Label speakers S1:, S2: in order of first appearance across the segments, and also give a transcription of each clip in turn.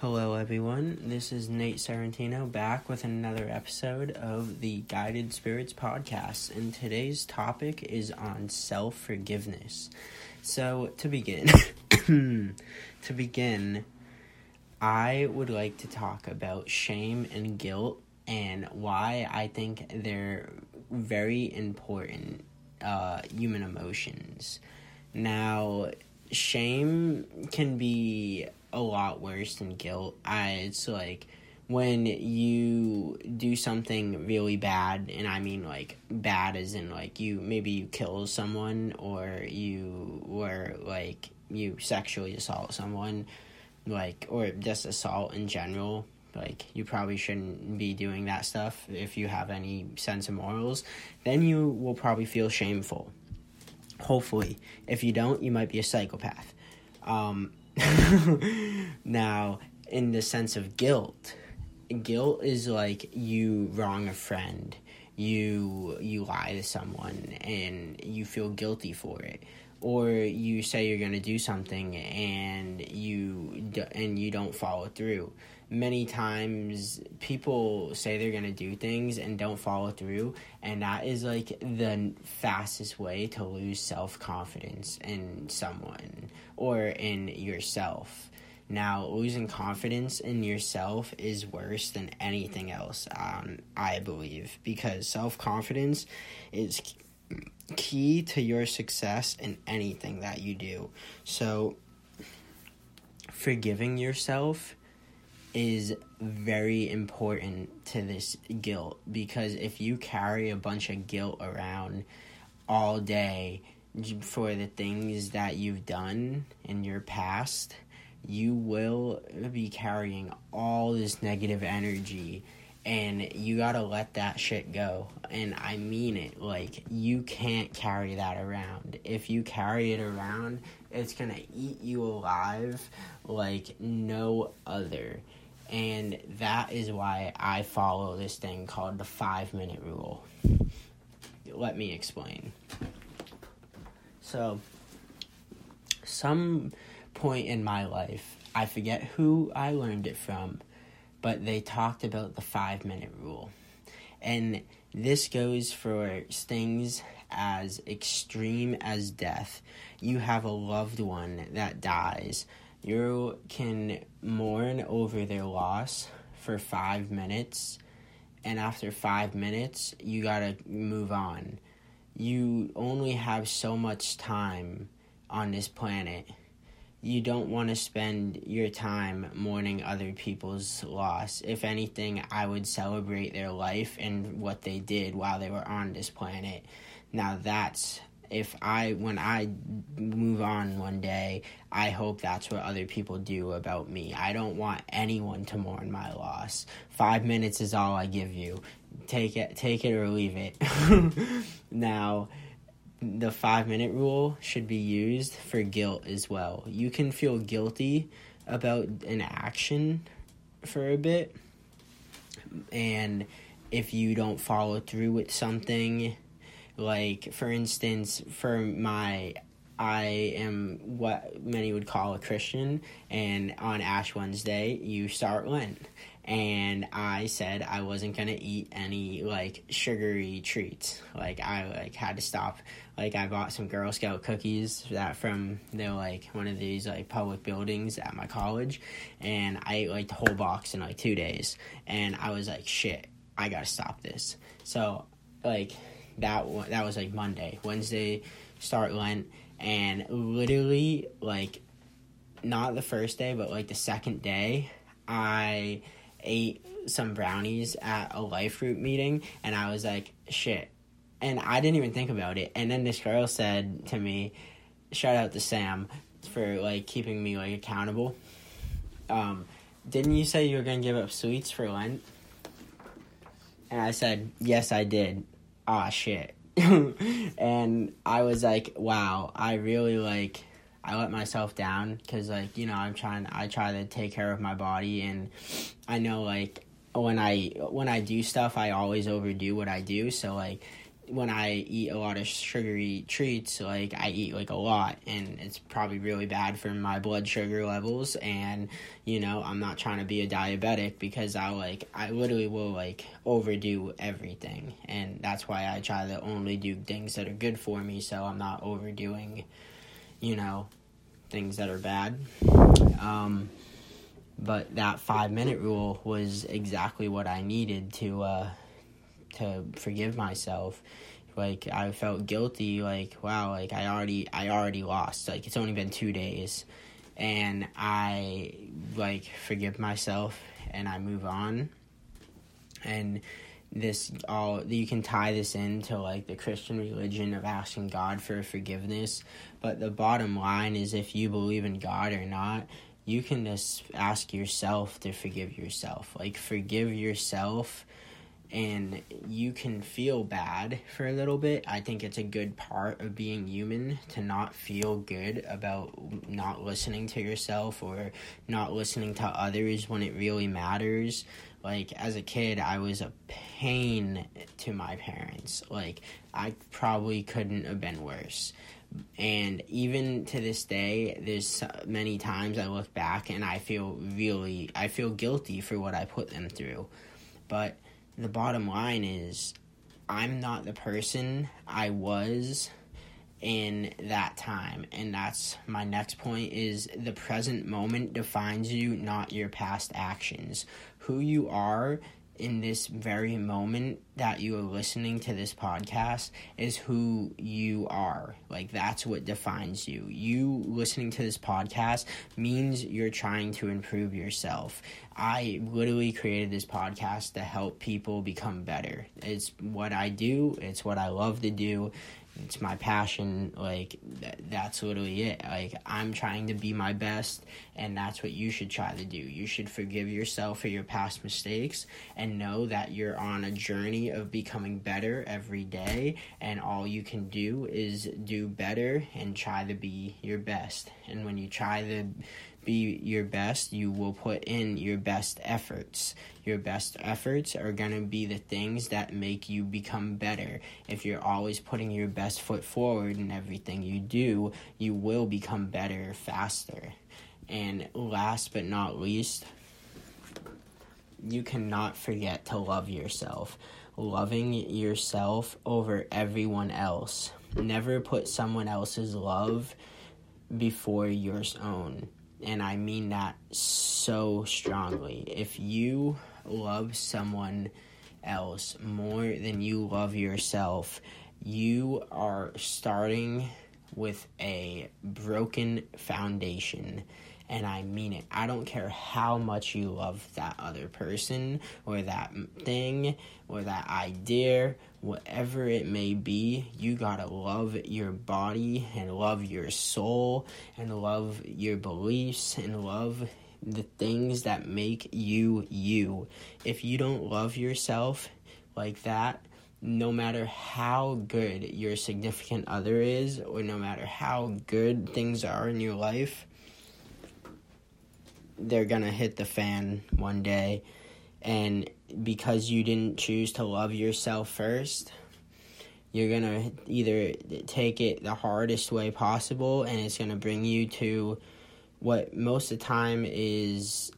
S1: Hello, everyone. This is Nate Serrentino back with another episode of the Guided Spirits podcast. And today's topic is on self forgiveness. So, to begin, to begin, I would like to talk about shame and guilt and why I think they're very important uh, human emotions. Now, shame can be a lot worse than guilt. I it's like when you do something really bad and I mean like bad as in like you maybe you kill someone or you were like you sexually assault someone like or just assault in general like you probably shouldn't be doing that stuff if you have any sense of morals then you will probably feel shameful. Hopefully. If you don't you might be a psychopath. Um, now, in the sense of guilt, guilt is like you wrong a friend, you you lie to someone, and you feel guilty for it, or you say you're gonna do something and you and you don't follow through. Many times, people say they're gonna do things and don't follow through, and that is like the fastest way to lose self confidence in someone or in yourself. Now, losing confidence in yourself is worse than anything else, um, I believe, because self confidence is key to your success in anything that you do. So, forgiving yourself is very important to this guilt because if you carry a bunch of guilt around all day for the things that you've done in your past, you will be carrying all this negative energy and you gotta let that shit go. And I mean it. Like, you can't carry that around. If you carry it around, it's gonna eat you alive like no other. And that is why I follow this thing called the five minute rule. Let me explain. So, some point in my life, I forget who I learned it from, but they talked about the five minute rule. And this goes for things as extreme as death. You have a loved one that dies. You can mourn over their loss for five minutes, and after five minutes, you gotta move on you only have so much time on this planet. You don't want to spend your time mourning other people's loss. If anything, I would celebrate their life and what they did while they were on this planet. Now, that's if I, when I move on one day, I hope that's what other people do about me. I don't want anyone to mourn my loss. Five minutes is all I give you take it take it or leave it. now, the 5 minute rule should be used for guilt as well. You can feel guilty about an action for a bit and if you don't follow through with something like for instance for my I am what many would call a Christian, and on Ash Wednesday, you start Lent and I said I wasn't gonna eat any like sugary treats. Like I like had to stop. Like I bought some Girl Scout cookies that from they're like one of these like public buildings at my college, and I ate like the whole box in like two days. And I was like, shit, I gotta stop this. So like that that was like Monday, Wednesday, start Lent, and literally like not the first day, but like the second day, I ate some brownies at a life group meeting and I was like, shit. And I didn't even think about it. And then this girl said to me, shout out to Sam for like keeping me like accountable. Um, didn't you say you were gonna give up sweets for Lent? And I said, yes, I did. Ah, shit. and I was like, wow, I really like I let myself down because like you know I'm trying I try to take care of my body and I know like when I when I do stuff I always overdo what I do. So like when I eat a lot of sugary treats, like I eat like a lot, and it's probably really bad for my blood sugar levels. And you know, I'm not trying to be a diabetic because I like I literally will like overdo everything, and that's why I try to only do things that are good for me, so I'm not overdoing, you know, things that are bad. Um, but that five minute rule was exactly what I needed to. Uh, to forgive myself. Like i felt guilty like wow like i already i already lost. Like it's only been two days. And i like forgive myself and i move on. And this all you can tie this into like the christian religion of asking god for forgiveness. But the bottom line is if you believe in god or not you can just ask yourself to forgive yourself. Like forgive yourself and you can feel bad for a little bit. I think it's a good part of being human to not feel good about not listening to yourself or not listening to others when it really matters. Like as a kid, I was a pain to my parents. Like I probably couldn't have been worse. And even to this day, there's many times I look back and I feel really I feel guilty for what I put them through. But the bottom line is I'm not the person I was in that time. And that's my next point is the present moment defines you not your past actions. Who you are in this very moment that you are listening to this podcast is who you are. Like, that's what defines you. You listening to this podcast means you're trying to improve yourself. I literally created this podcast to help people become better. It's what I do, it's what I love to do, it's my passion like th- that's literally it. Like i'm trying to be my best and that's what you should try to do. You should forgive yourself for your past mistakes and know that you're on a journey of becoming better every day and all you can do is do better and try to be your best. And when you try to be your best, you will put in your best efforts. Your best efforts are going to be the things that make you become better. If you're always putting your best foot forward in everything you do, you will become better faster. And last but not least, you cannot forget to love yourself. Loving yourself over everyone else. Never put someone else's love before yours own and I mean that so strongly. If you love someone else more than you love yourself, you are starting with a broken foundation. And I mean it. I don't care how much you love that other person or that thing or that idea whatever it may be, you gotta love your body and love your soul and love your beliefs and love the things that make you you. If you don't love yourself like that, no matter how good your significant other is, or no matter how good things are in your life, they're gonna hit the fan one day. And because you didn't choose to love yourself first, you're gonna either take it the hardest way possible and it's gonna bring you to what most of the time is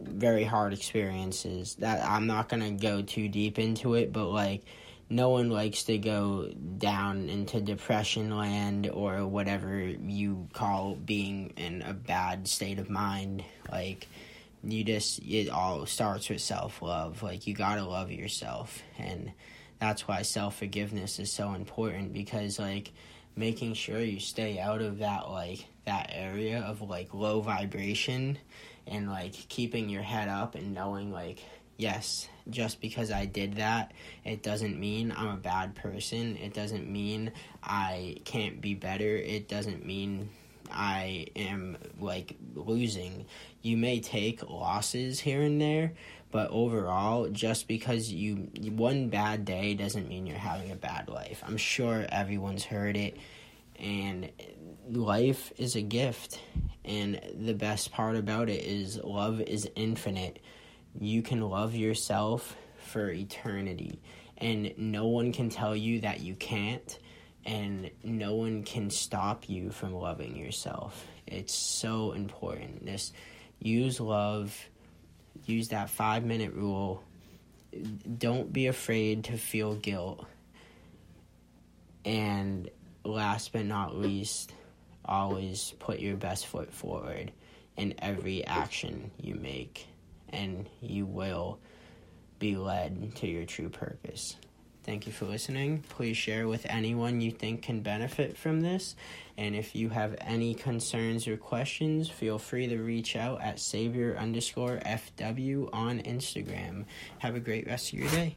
S1: very hard experiences that I'm not gonna go too deep into it, but like no one likes to go down into depression land or whatever you call being in a bad state of mind. Like you just it all starts with self love. Like you gotta love yourself, and that's why self forgiveness is so important because like making sure you stay out of that like that area of like low vibration and like keeping your head up and knowing like yes just because i did that it doesn't mean i'm a bad person it doesn't mean i can't be better it doesn't mean I am like losing. You may take losses here and there, but overall, just because you one bad day doesn't mean you're having a bad life. I'm sure everyone's heard it, and life is a gift. And the best part about it is love is infinite. You can love yourself for eternity. And no one can tell you that you can't. And no one can stop you from loving yourself. It's so important. This use love. Use that 5 minute rule. Don't be afraid to feel guilt. And last but not least always put your best foot forward in every action you make and you will be led to your true purpose. Thank you for listening. Please share with anyone you think can benefit from this. And if you have any concerns or questions, feel free to reach out at savior underscore FW on Instagram. Have a great rest of your day.